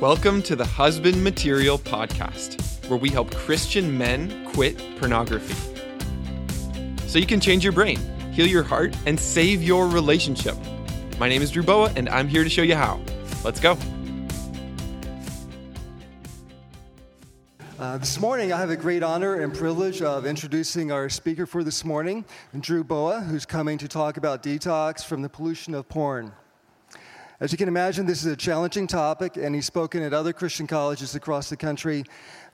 Welcome to the Husband Material Podcast, where we help Christian men quit pornography. So you can change your brain, heal your heart, and save your relationship. My name is Drew Boa, and I'm here to show you how. Let's go. Uh, this morning, I have a great honor and privilege of introducing our speaker for this morning, Drew Boa, who's coming to talk about detox from the pollution of porn. As you can imagine, this is a challenging topic, and he's spoken at other Christian colleges across the country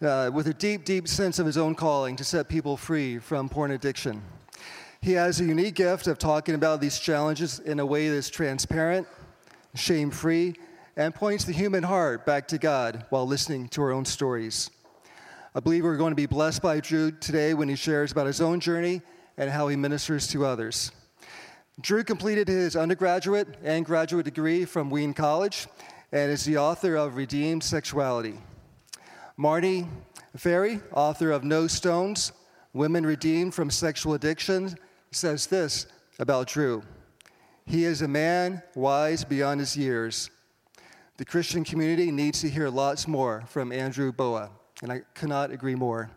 uh, with a deep, deep sense of his own calling to set people free from porn addiction. He has a unique gift of talking about these challenges in a way that's transparent, shame free, and points the human heart back to God while listening to our own stories. I believe we're going to be blessed by Drew today when he shares about his own journey and how he ministers to others. Drew completed his undergraduate and graduate degree from Wheaton College and is the author of Redeemed Sexuality. Marnie Ferree, author of No Stones Women Redeemed from Sexual Addiction, says this about Drew He is a man wise beyond his years. The Christian community needs to hear lots more from Andrew Boa, and I cannot agree more.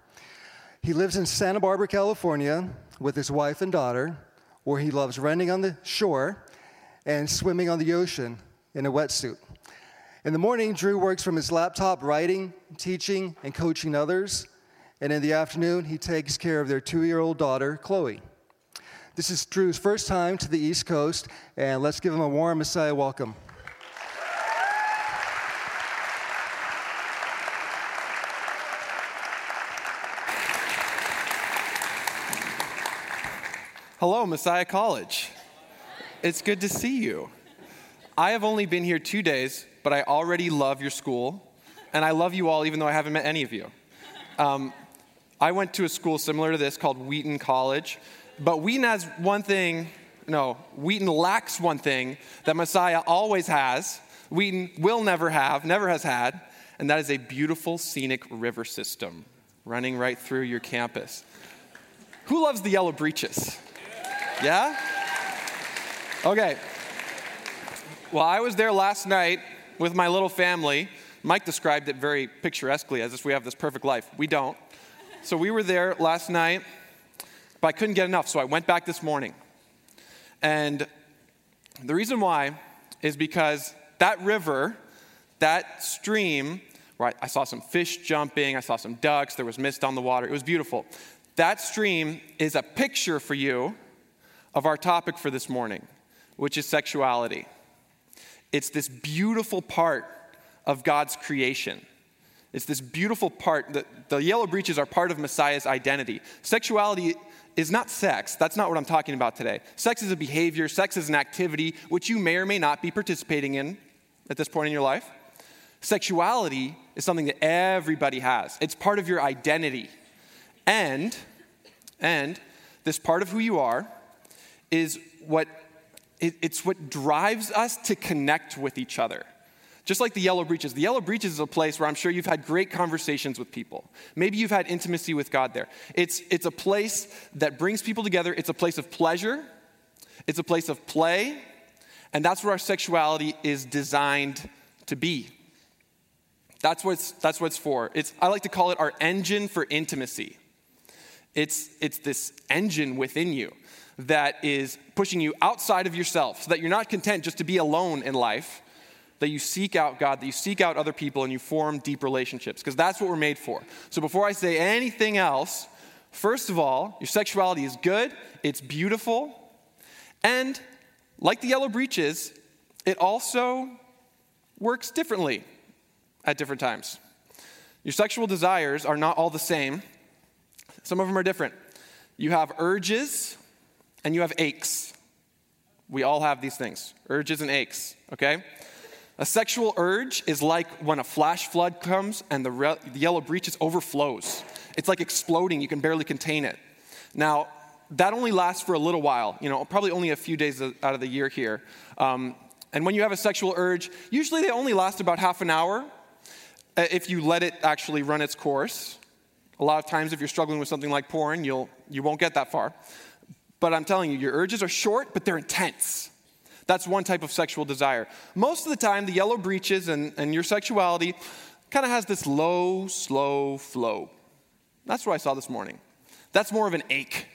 He lives in Santa Barbara, California, with his wife and daughter where he loves running on the shore and swimming on the ocean in a wetsuit. In the morning, Drew works from his laptop writing, teaching, and coaching others. And in the afternoon, he takes care of their two year old daughter, Chloe. This is Drew's first time to the East Coast, and let's give him a warm Messiah welcome. Hello, Messiah College. It's good to see you. I have only been here two days, but I already love your school, and I love you all even though I haven't met any of you. Um, I went to a school similar to this called Wheaton College, but Wheaton has one thing, no, Wheaton lacks one thing that Messiah always has, Wheaton will never have, never has had, and that is a beautiful scenic river system running right through your campus. Who loves the yellow breeches? Yeah? Okay. Well, I was there last night with my little family. Mike described it very picturesquely as if we have this perfect life. We don't. So we were there last night, but I couldn't get enough, so I went back this morning. And the reason why is because that river, that stream, right, I saw some fish jumping, I saw some ducks, there was mist on the water. It was beautiful. That stream is a picture for you of our topic for this morning, which is sexuality. It's this beautiful part of God's creation. It's this beautiful part that the yellow breeches are part of Messiah's identity. Sexuality is not sex. That's not what I'm talking about today. Sex is a behavior, sex is an activity which you may or may not be participating in at this point in your life. Sexuality is something that everybody has. It's part of your identity. And and this part of who you are is what it, it's what drives us to connect with each other. Just like the Yellow Breeches. The Yellow Breeches is a place where I'm sure you've had great conversations with people. Maybe you've had intimacy with God there. It's, it's a place that brings people together. It's a place of pleasure, it's a place of play, and that's where our sexuality is designed to be. That's what it's, that's what it's for. It's, I like to call it our engine for intimacy. It's, it's this engine within you that is pushing you outside of yourself so that you're not content just to be alone in life, that you seek out God, that you seek out other people, and you form deep relationships, because that's what we're made for. So before I say anything else, first of all, your sexuality is good, it's beautiful, and like the yellow breeches, it also works differently at different times. Your sexual desires are not all the same, some of them are different. You have urges, and you have aches. We all have these things urges and aches, okay? A sexual urge is like when a flash flood comes and the, re- the yellow breeches overflows. It's like exploding, you can barely contain it. Now, that only lasts for a little while, you know, probably only a few days out of the year here. Um, and when you have a sexual urge, usually they only last about half an hour uh, if you let it actually run its course. A lot of times, if you're struggling with something like porn, you'll, you won't get that far. But I'm telling you, your urges are short, but they're intense. That's one type of sexual desire. Most of the time, the yellow breeches and, and your sexuality kind of has this low, slow flow. That's what I saw this morning. That's more of an ache.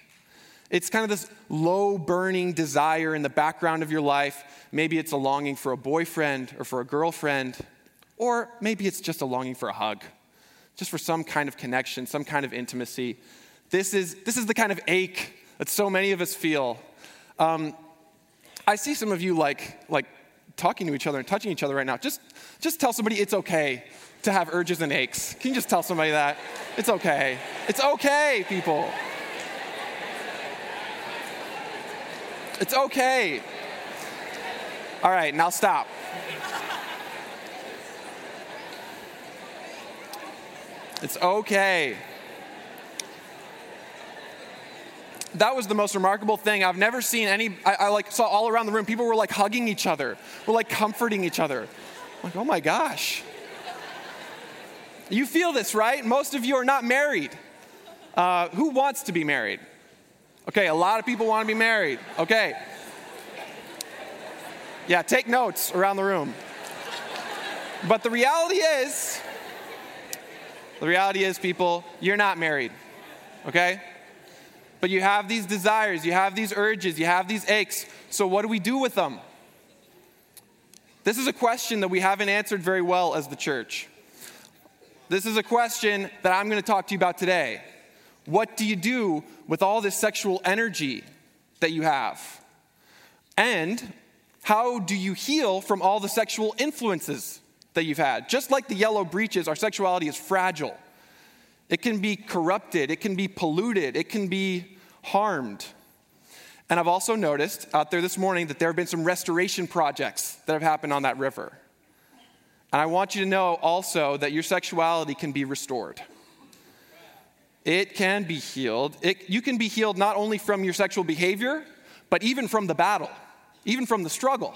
It's kind of this low burning desire in the background of your life. Maybe it's a longing for a boyfriend or for a girlfriend, or maybe it's just a longing for a hug, just for some kind of connection, some kind of intimacy. This is, this is the kind of ache that so many of us feel. Um, I see some of you like, like talking to each other and touching each other right now. Just, just tell somebody it's okay to have urges and aches. Can you just tell somebody that? It's okay. It's okay, people. It's okay. All right, now stop. It's okay. That was the most remarkable thing. I've never seen any, I, I, like saw all around the room, people were like hugging each other, were like comforting each other. I'm like, oh my gosh. You feel this, right? Most of you are not married. Uh, who wants to be married? Okay, a lot of people want to be married. Okay. Yeah, take notes around the room. But the reality is, the reality is, people, you're not married. Okay? But you have these desires, you have these urges, you have these aches. So, what do we do with them? This is a question that we haven't answered very well as the church. This is a question that I'm going to talk to you about today. What do you do with all this sexual energy that you have? And how do you heal from all the sexual influences that you've had? Just like the yellow breeches, our sexuality is fragile. It can be corrupted, it can be polluted, it can be harmed. And I've also noticed out there this morning that there have been some restoration projects that have happened on that river. And I want you to know also that your sexuality can be restored. It can be healed. It, you can be healed not only from your sexual behavior, but even from the battle, even from the struggle.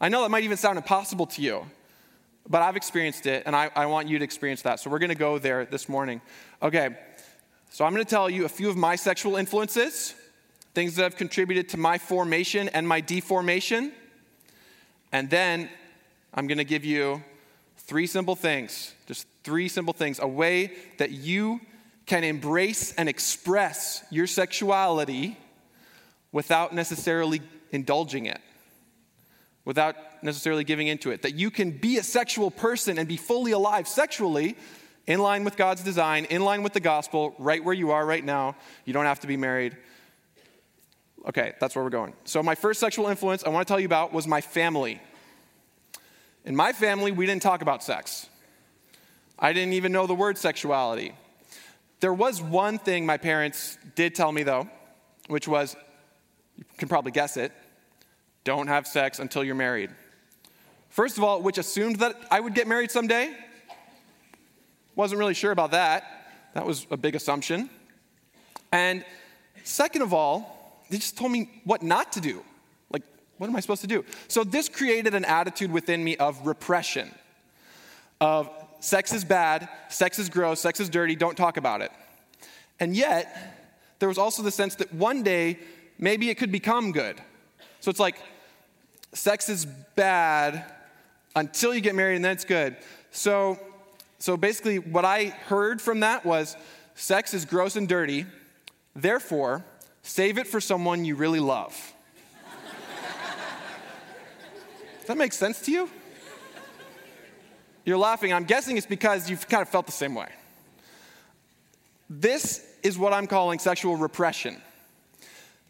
I know that might even sound impossible to you, but I've experienced it, and I, I want you to experience that. So we're going to go there this morning. Okay, so I'm going to tell you a few of my sexual influences, things that have contributed to my formation and my deformation. And then I'm going to give you three simple things, just three simple things, a way that you can embrace and express your sexuality without necessarily indulging it, without necessarily giving into it. That you can be a sexual person and be fully alive sexually in line with God's design, in line with the gospel, right where you are right now. You don't have to be married. Okay, that's where we're going. So, my first sexual influence I want to tell you about was my family. In my family, we didn't talk about sex. I didn't even know the word sexuality. There was one thing my parents did tell me, though, which was you can probably guess it don't have sex until you're married. First of all, which assumed that I would get married someday. Wasn't really sure about that. That was a big assumption. And second of all, they just told me what not to do. Like, what am I supposed to do? So, this created an attitude within me of repression of sex is bad, sex is gross, sex is dirty, don't talk about it. And yet, there was also the sense that one day, maybe it could become good. So, it's like sex is bad until you get married and then it's good. So, so basically, what I heard from that was sex is gross and dirty, therefore, save it for someone you really love. Does that make sense to you? You're laughing. I'm guessing it's because you've kind of felt the same way. This is what I'm calling sexual repression.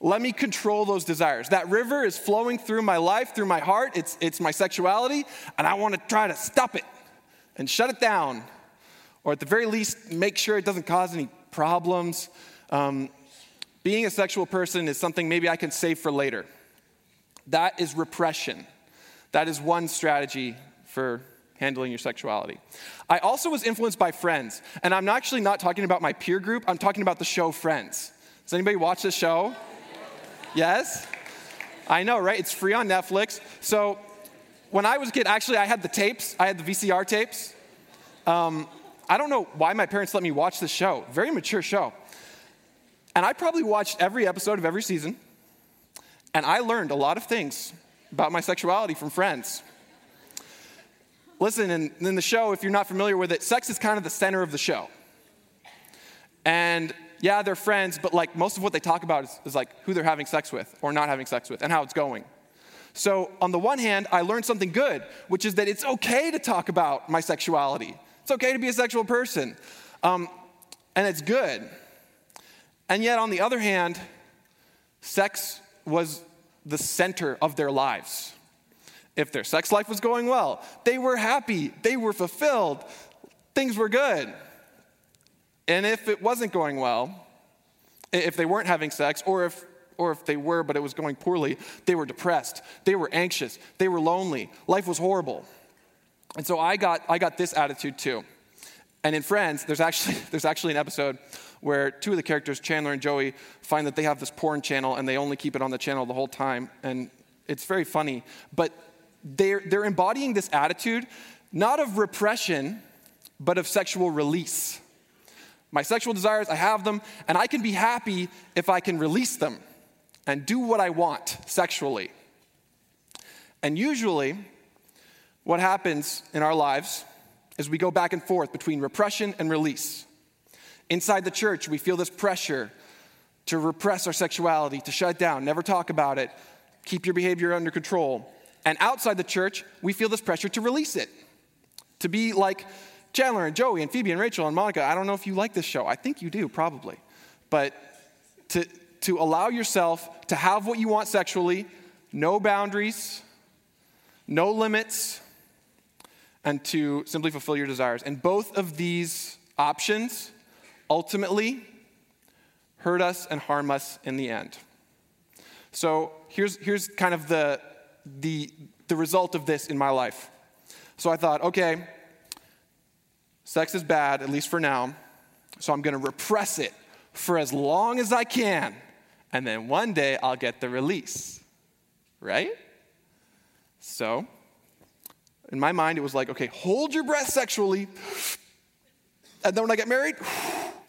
Let me control those desires. That river is flowing through my life, through my heart. It's, it's my sexuality, and I want to try to stop it and shut it down. Or at the very least, make sure it doesn't cause any problems. Um, being a sexual person is something maybe I can save for later. That is repression. That is one strategy for handling your sexuality. I also was influenced by friends, and I'm actually not talking about my peer group, I'm talking about the show Friends. Does anybody watch this show? Yes? I know, right? It's free on Netflix. So when I was a kid, actually, I had the tapes, I had the VCR tapes. Um, I don't know why my parents let me watch this show, very mature show. And I probably watched every episode of every season, and I learned a lot of things about my sexuality from friends. Listen, in, in the show, if you're not familiar with it, sex is kind of the center of the show. And yeah, they're friends, but like most of what they talk about is, is like who they're having sex with or not having sex with and how it's going. So, on the one hand, I learned something good, which is that it's okay to talk about my sexuality. It's okay to be a sexual person. Um, and it's good. And yet, on the other hand, sex was the center of their lives. If their sex life was going well, they were happy, they were fulfilled, things were good. And if it wasn't going well, if they weren't having sex, or if or if they were but it was going poorly, they were depressed, they were anxious, they were lonely, life was horrible. And so I got I got this attitude too. And in Friends, there's actually there's actually an episode where two of the characters, Chandler and Joey, find that they have this porn channel and they only keep it on the channel the whole time. And it's very funny. But they're, they're embodying this attitude, not of repression, but of sexual release. My sexual desires, I have them, and I can be happy if I can release them and do what I want sexually. And usually, what happens in our lives is we go back and forth between repression and release. Inside the church, we feel this pressure to repress our sexuality, to shut down, never talk about it, keep your behavior under control. And outside the church, we feel this pressure to release it, to be like Chandler and Joey and Phoebe and Rachel and Monica. I don't know if you like this show. I think you do, probably. But to, to allow yourself to have what you want sexually, no boundaries, no limits, and to simply fulfill your desires. And both of these options ultimately hurt us and harm us in the end. So here's, here's kind of the, the, the result of this in my life. So I thought, okay, sex is bad, at least for now, so I'm going to repress it for as long as I can, and then one day I'll get the release, right? So, in my mind, it was like, okay, hold your breath sexually, and then when I get married,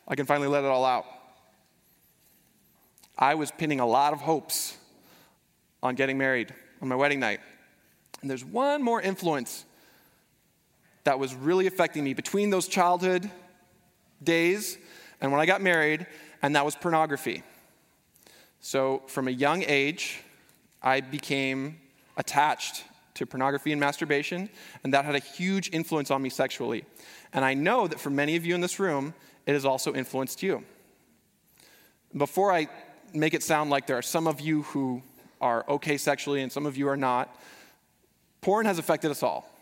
I can finally let it all out. I was pinning a lot of hopes on getting married on my wedding night. And there's one more influence that was really affecting me between those childhood days and when I got married, and that was pornography. So, from a young age, I became attached to pornography and masturbation, and that had a huge influence on me sexually. And I know that for many of you in this room, it has also influenced you. Before I make it sound like there are some of you who are okay sexually and some of you are not, porn has affected us all.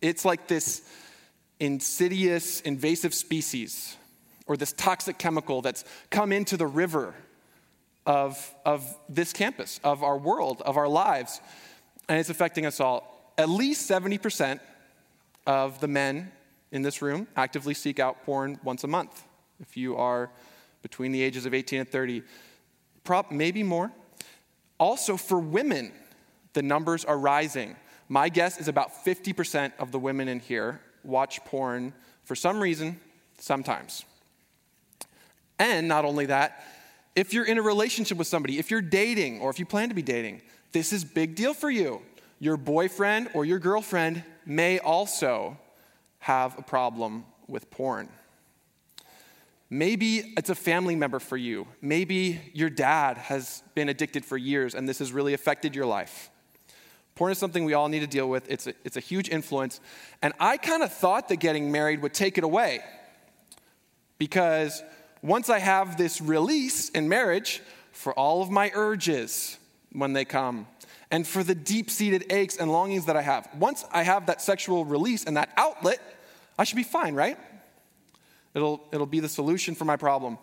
It's like this insidious, invasive species or this toxic chemical that's come into the river of, of this campus, of our world, of our lives, and it's affecting us all. At least 70% of the men in this room actively seek out porn once a month. If you are between the ages of 18 and 30, prop, maybe more. Also, for women, the numbers are rising. My guess is about 50% of the women in here watch porn for some reason, sometimes. And not only that, if you're in a relationship with somebody, if you're dating or if you plan to be dating, this is big deal for you. Your boyfriend or your girlfriend may also have a problem with porn. Maybe it's a family member for you. Maybe your dad has been addicted for years and this has really affected your life. Porn is something we all need to deal with. It's a, it's a huge influence. And I kind of thought that getting married would take it away. Because once I have this release in marriage for all of my urges when they come, and for the deep seated aches and longings that I have. Once I have that sexual release and that outlet, I should be fine, right? It'll, it'll be the solution for my problem.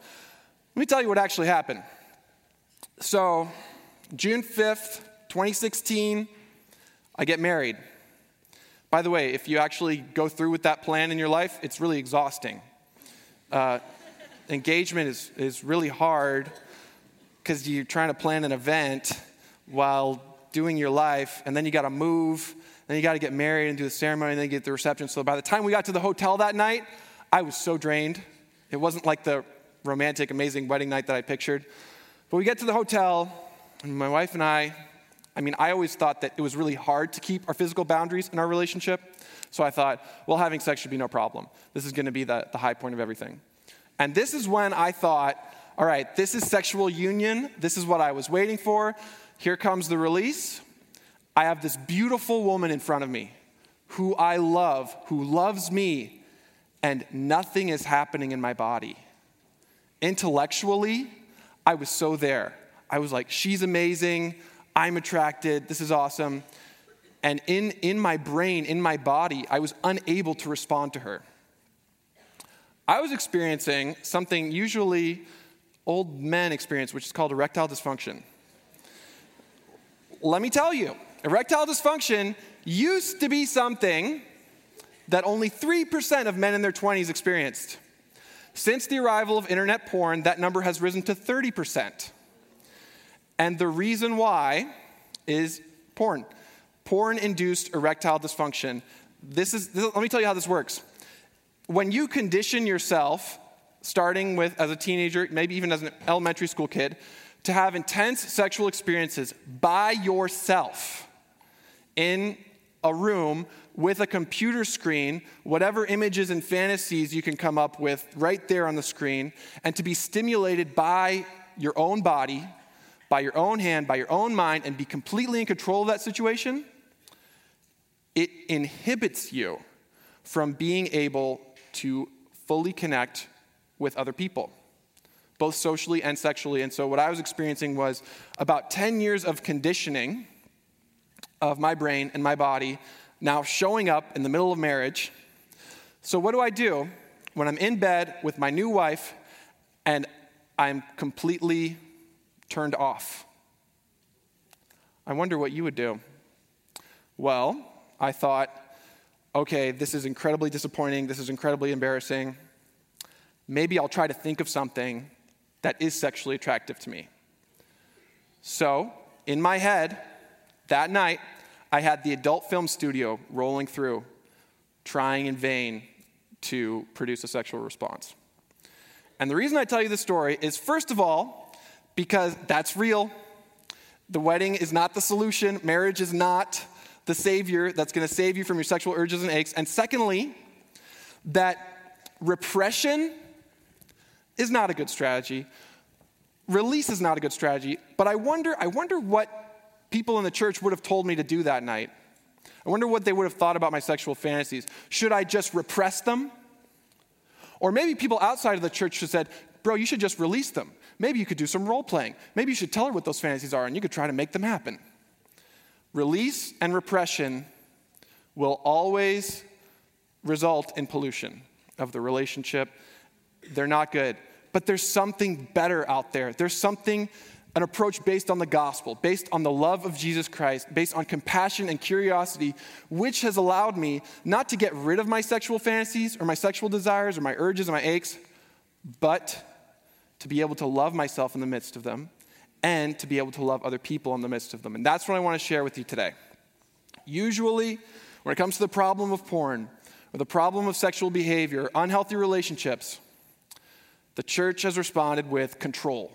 Let me tell you what actually happened. So, June 5th, 2016, I get married. By the way, if you actually go through with that plan in your life, it's really exhausting. Uh, engagement is, is really hard because you're trying to plan an event while doing your life, and then you got to move, then you got to get married and do the ceremony, and then get the reception. So by the time we got to the hotel that night, I was so drained. It wasn't like the romantic, amazing wedding night that I pictured. But we get to the hotel, and my wife and I, I mean, I always thought that it was really hard to keep our physical boundaries in our relationship. So I thought, well, having sex should be no problem. This is going to be the, the high point of everything. And this is when I thought, all right, this is sexual union. This is what I was waiting for. Here comes the release. I have this beautiful woman in front of me who I love, who loves me, and nothing is happening in my body. Intellectually, I was so there. I was like, she's amazing. I'm attracted. This is awesome. And in, in my brain, in my body, I was unable to respond to her. I was experiencing something usually old men experience, which is called erectile dysfunction. Let me tell you, erectile dysfunction used to be something that only 3% of men in their 20s experienced. Since the arrival of internet porn, that number has risen to 30%. And the reason why is porn. Porn induced erectile dysfunction. This is, this, let me tell you how this works. When you condition yourself, starting with as a teenager, maybe even as an elementary school kid, to have intense sexual experiences by yourself in a room with a computer screen, whatever images and fantasies you can come up with right there on the screen, and to be stimulated by your own body, by your own hand, by your own mind, and be completely in control of that situation, it inhibits you from being able to fully connect with other people, both socially and sexually. And so, what I was experiencing was about 10 years of conditioning of my brain and my body now showing up in the middle of marriage. So, what do I do when I'm in bed with my new wife and I'm completely turned off? I wonder what you would do. Well, I thought, okay, this is incredibly disappointing. This is incredibly embarrassing. Maybe I'll try to think of something that is sexually attractive to me. So, in my head, that night, I had the adult film studio rolling through, trying in vain to produce a sexual response. And the reason I tell you this story is, first of all, because that's real. The wedding is not the solution, marriage is not the savior that's going to save you from your sexual urges and aches. And secondly, that repression is not a good strategy. Release is not a good strategy. But I wonder, I wonder what people in the church would have told me to do that night. I wonder what they would have thought about my sexual fantasies. Should I just repress them? Or maybe people outside of the church should have said, Bro, you should just release them. Maybe you could do some role playing. Maybe you should tell her what those fantasies are and you could try to make them happen. Release and repression will always result in pollution of the relationship. They're not good. But there's something better out there. There's something an approach based on the gospel, based on the love of Jesus Christ, based on compassion and curiosity, which has allowed me not to get rid of my sexual fantasies or my sexual desires or my urges and my aches, but to be able to love myself in the midst of them and to be able to love other people in the midst of them. And that's what I want to share with you today. Usually, when it comes to the problem of porn or the problem of sexual behavior, unhealthy relationships, the church has responded with control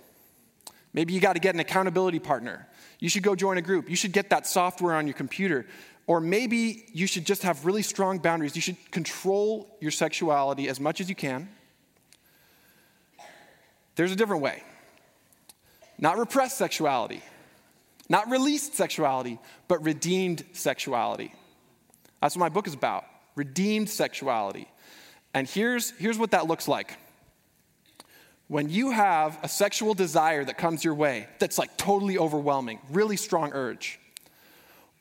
Maybe you got to get an accountability partner. You should go join a group. You should get that software on your computer. Or maybe you should just have really strong boundaries. You should control your sexuality as much as you can. There's a different way. Not repressed sexuality, not released sexuality, but redeemed sexuality. That's what my book is about redeemed sexuality. And here's, here's what that looks like when you have a sexual desire that comes your way that's like totally overwhelming, really strong urge,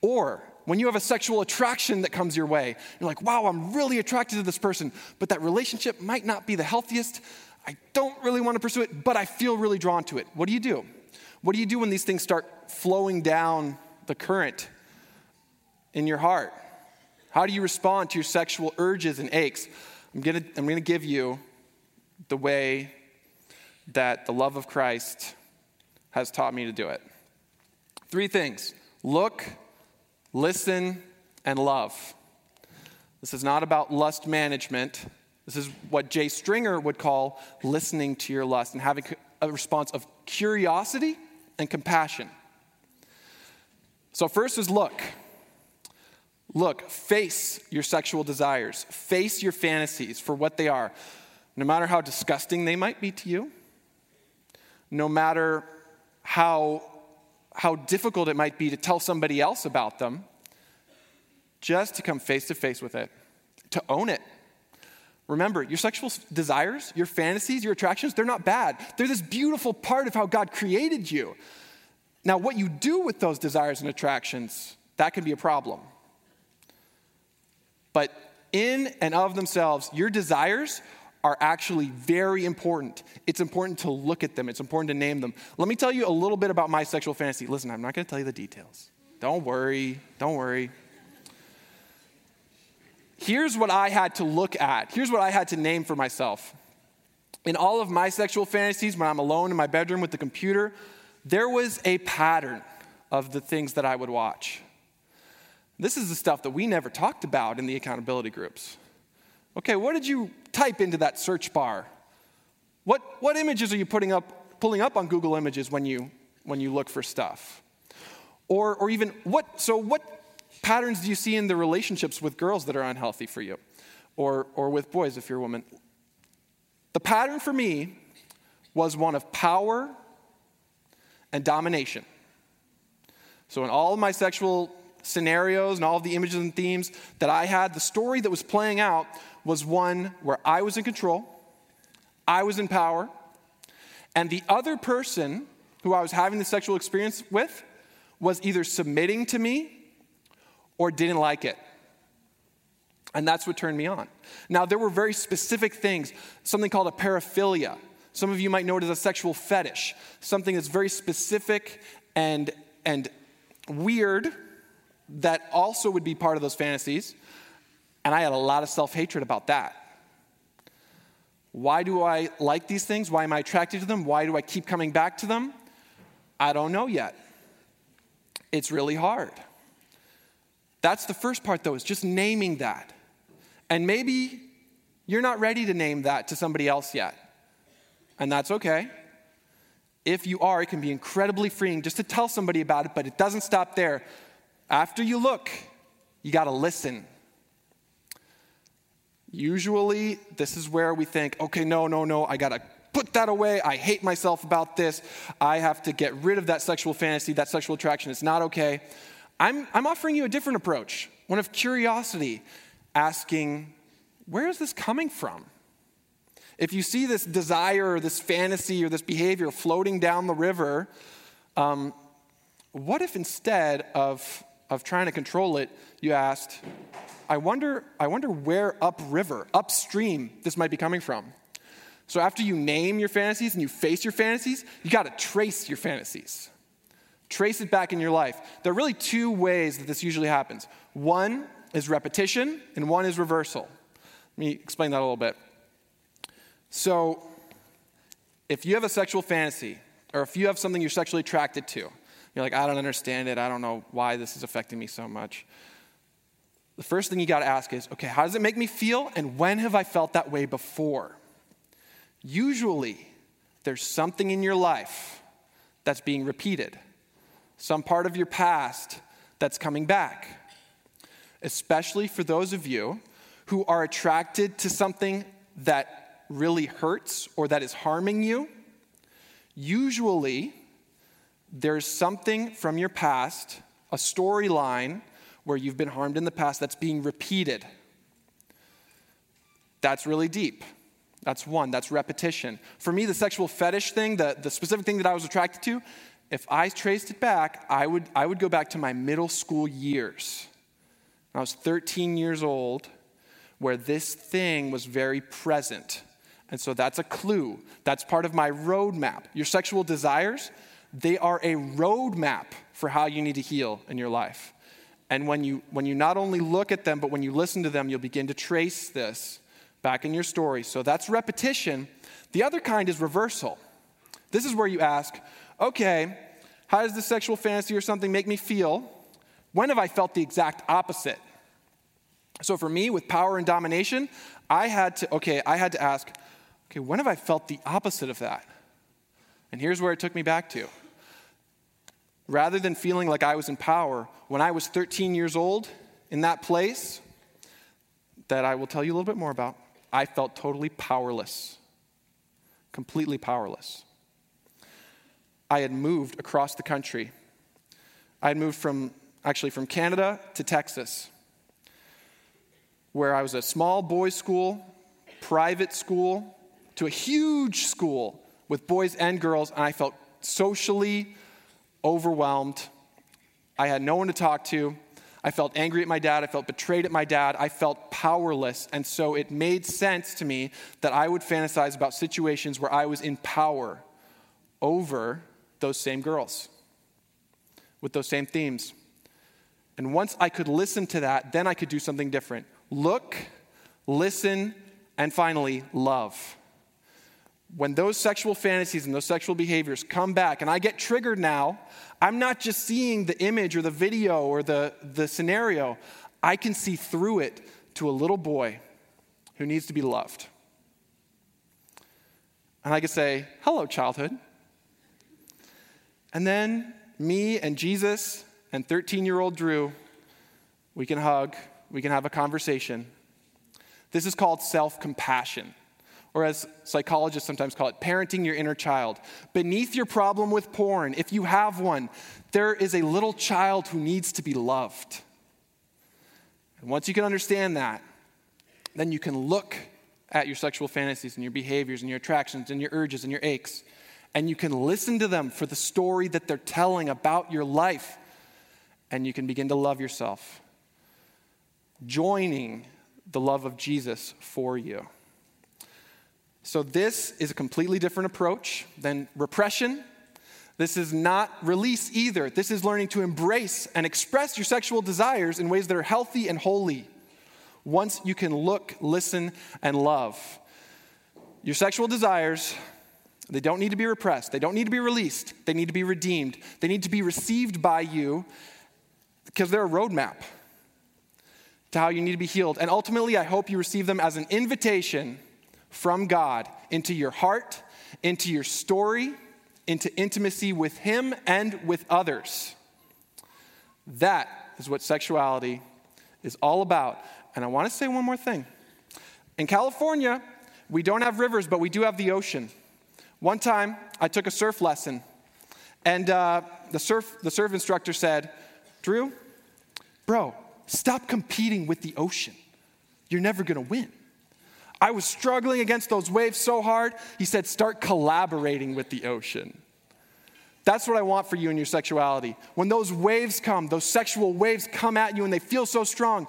or when you have a sexual attraction that comes your way, you're like, wow, I'm really attracted to this person, but that relationship might not be the healthiest. I don't really want to pursue it, but I feel really drawn to it. What do you do? What do you do when these things start flowing down the current in your heart? How do you respond to your sexual urges and aches? I'm gonna, I'm gonna give you the way that the love of Christ has taught me to do it. Three things look, listen, and love. This is not about lust management. This is what Jay Stringer would call listening to your lust and having a response of curiosity and compassion. So, first is look. Look, face your sexual desires, face your fantasies for what they are, no matter how disgusting they might be to you, no matter how, how difficult it might be to tell somebody else about them, just to come face to face with it, to own it. Remember, your sexual desires, your fantasies, your attractions, they're not bad. They're this beautiful part of how God created you. Now, what you do with those desires and attractions, that can be a problem. But in and of themselves, your desires are actually very important. It's important to look at them, it's important to name them. Let me tell you a little bit about my sexual fantasy. Listen, I'm not going to tell you the details. Don't worry, don't worry. Here's what I had to look at. Here's what I had to name for myself. In all of my sexual fantasies, when I'm alone in my bedroom with the computer, there was a pattern of the things that I would watch. This is the stuff that we never talked about in the accountability groups. Okay, what did you type into that search bar? What, what images are you putting up, pulling up on Google Images when you, when you look for stuff? Or, or even, what, so what patterns do you see in the relationships with girls that are unhealthy for you? Or, or with boys if you're a woman? The pattern for me was one of power and domination. So, in all of my sexual scenarios and all of the images and themes that I had, the story that was playing out was one where I was in control, I was in power, and the other person who I was having the sexual experience with was either submitting to me or didn't like it. And that's what turned me on. Now, there were very specific things, something called a paraphilia. Some of you might know it as a sexual fetish, something that's very specific and, and weird that also would be part of those fantasies. And I had a lot of self hatred about that. Why do I like these things? Why am I attracted to them? Why do I keep coming back to them? I don't know yet. It's really hard. That's the first part, though, is just naming that. And maybe you're not ready to name that to somebody else yet. And that's okay. If you are, it can be incredibly freeing just to tell somebody about it, but it doesn't stop there. After you look, you got to listen. Usually, this is where we think, okay, no, no, no, I got to put that away. I hate myself about this. I have to get rid of that sexual fantasy, that sexual attraction. It's not okay. I'm, I'm offering you a different approach, one of curiosity, asking, where is this coming from? If you see this desire or this fantasy or this behavior floating down the river, um, what if instead of of trying to control it, you asked, I wonder, I wonder where upriver, upstream, this might be coming from. So after you name your fantasies and you face your fantasies, you got to trace your fantasies. Trace it back in your life. There are really two ways that this usually happens. One is repetition, and one is reversal. Let me explain that a little bit. So, if you have a sexual fantasy, or if you have something you're sexually attracted to, you're like, I don't understand it. I don't know why this is affecting me so much. The first thing you got to ask is, okay, how does it make me feel? And when have I felt that way before? Usually, there's something in your life that's being repeated, some part of your past that's coming back. Especially for those of you who are attracted to something that really hurts or that is harming you. Usually, there's something from your past, a storyline where you've been harmed in the past that's being repeated. That's really deep. That's one, that's repetition. For me, the sexual fetish thing, the, the specific thing that I was attracted to, if I traced it back, I would, I would go back to my middle school years. I was 13 years old, where this thing was very present. And so that's a clue. That's part of my roadmap. Your sexual desires, they are a roadmap for how you need to heal in your life. And when you, when you not only look at them, but when you listen to them, you'll begin to trace this back in your story. So that's repetition. The other kind is reversal. This is where you ask, okay, how does the sexual fantasy or something make me feel? When have I felt the exact opposite? So for me, with power and domination, I had to, okay, I had to ask, okay, when have I felt the opposite of that? And here's where it took me back to rather than feeling like I was in power, when I was 13 years old in that place, that I will tell you a little bit more about, I felt totally powerless, completely powerless. I had moved across the country. I had moved from, actually, from Canada to Texas, where I was a small boys' school, private school, to a huge school with boys and girls, and I felt socially overwhelmed. I had no one to talk to. I felt angry at my dad. I felt betrayed at my dad. I felt powerless. And so it made sense to me that I would fantasize about situations where I was in power over those same girls with those same themes. And once I could listen to that, then I could do something different look, listen, and finally, love when those sexual fantasies and those sexual behaviors come back and I get triggered now, I'm not just seeing the image or the video or the, the scenario, I can see through it to a little boy who needs to be loved. And I can say, Hello, childhood. And then me and Jesus and 13 year old Drew, we can hug, we can have a conversation. This is called self compassion or as psychologists sometimes call it, parenting your inner child. Beneath your problem with porn, if you have one, there is a little child who needs to be loved. And once you can understand that, then you can look at your sexual fantasies and your behaviors and your attractions and your urges and your aches, and you can listen to them for the story that they're telling about your life, and you can begin to love yourself, joining the love of Jesus for you. So, this is a completely different approach than repression. This is not release either. This is learning to embrace and express your sexual desires in ways that are healthy and holy. Once you can look, listen, and love. Your sexual desires, they don't need to be repressed. They don't need to be released. They need to be redeemed. They need to be received by you because they're a roadmap to how you need to be healed. And ultimately, I hope you receive them as an invitation from God into your heart, into your story, into intimacy with Him and with others. That is what sexuality is all about. And I want to say one more thing. In California, we don't have rivers, but we do have the ocean. One time, I took a surf lesson, and uh, the, surf, the surf instructor said, Drew, bro, stop competing with the ocean. You're never to win. I was struggling against those waves so hard. He said, start collaborating with the ocean. That's what I want for you in your sexuality. When those waves come, those sexual waves come at you and they feel so strong,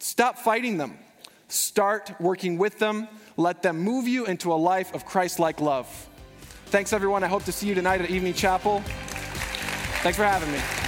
stop fighting them. Start working with them. Let them move you into a life of Christ like love. Thanks, everyone. I hope to see you tonight at Evening Chapel. Thanks for having me.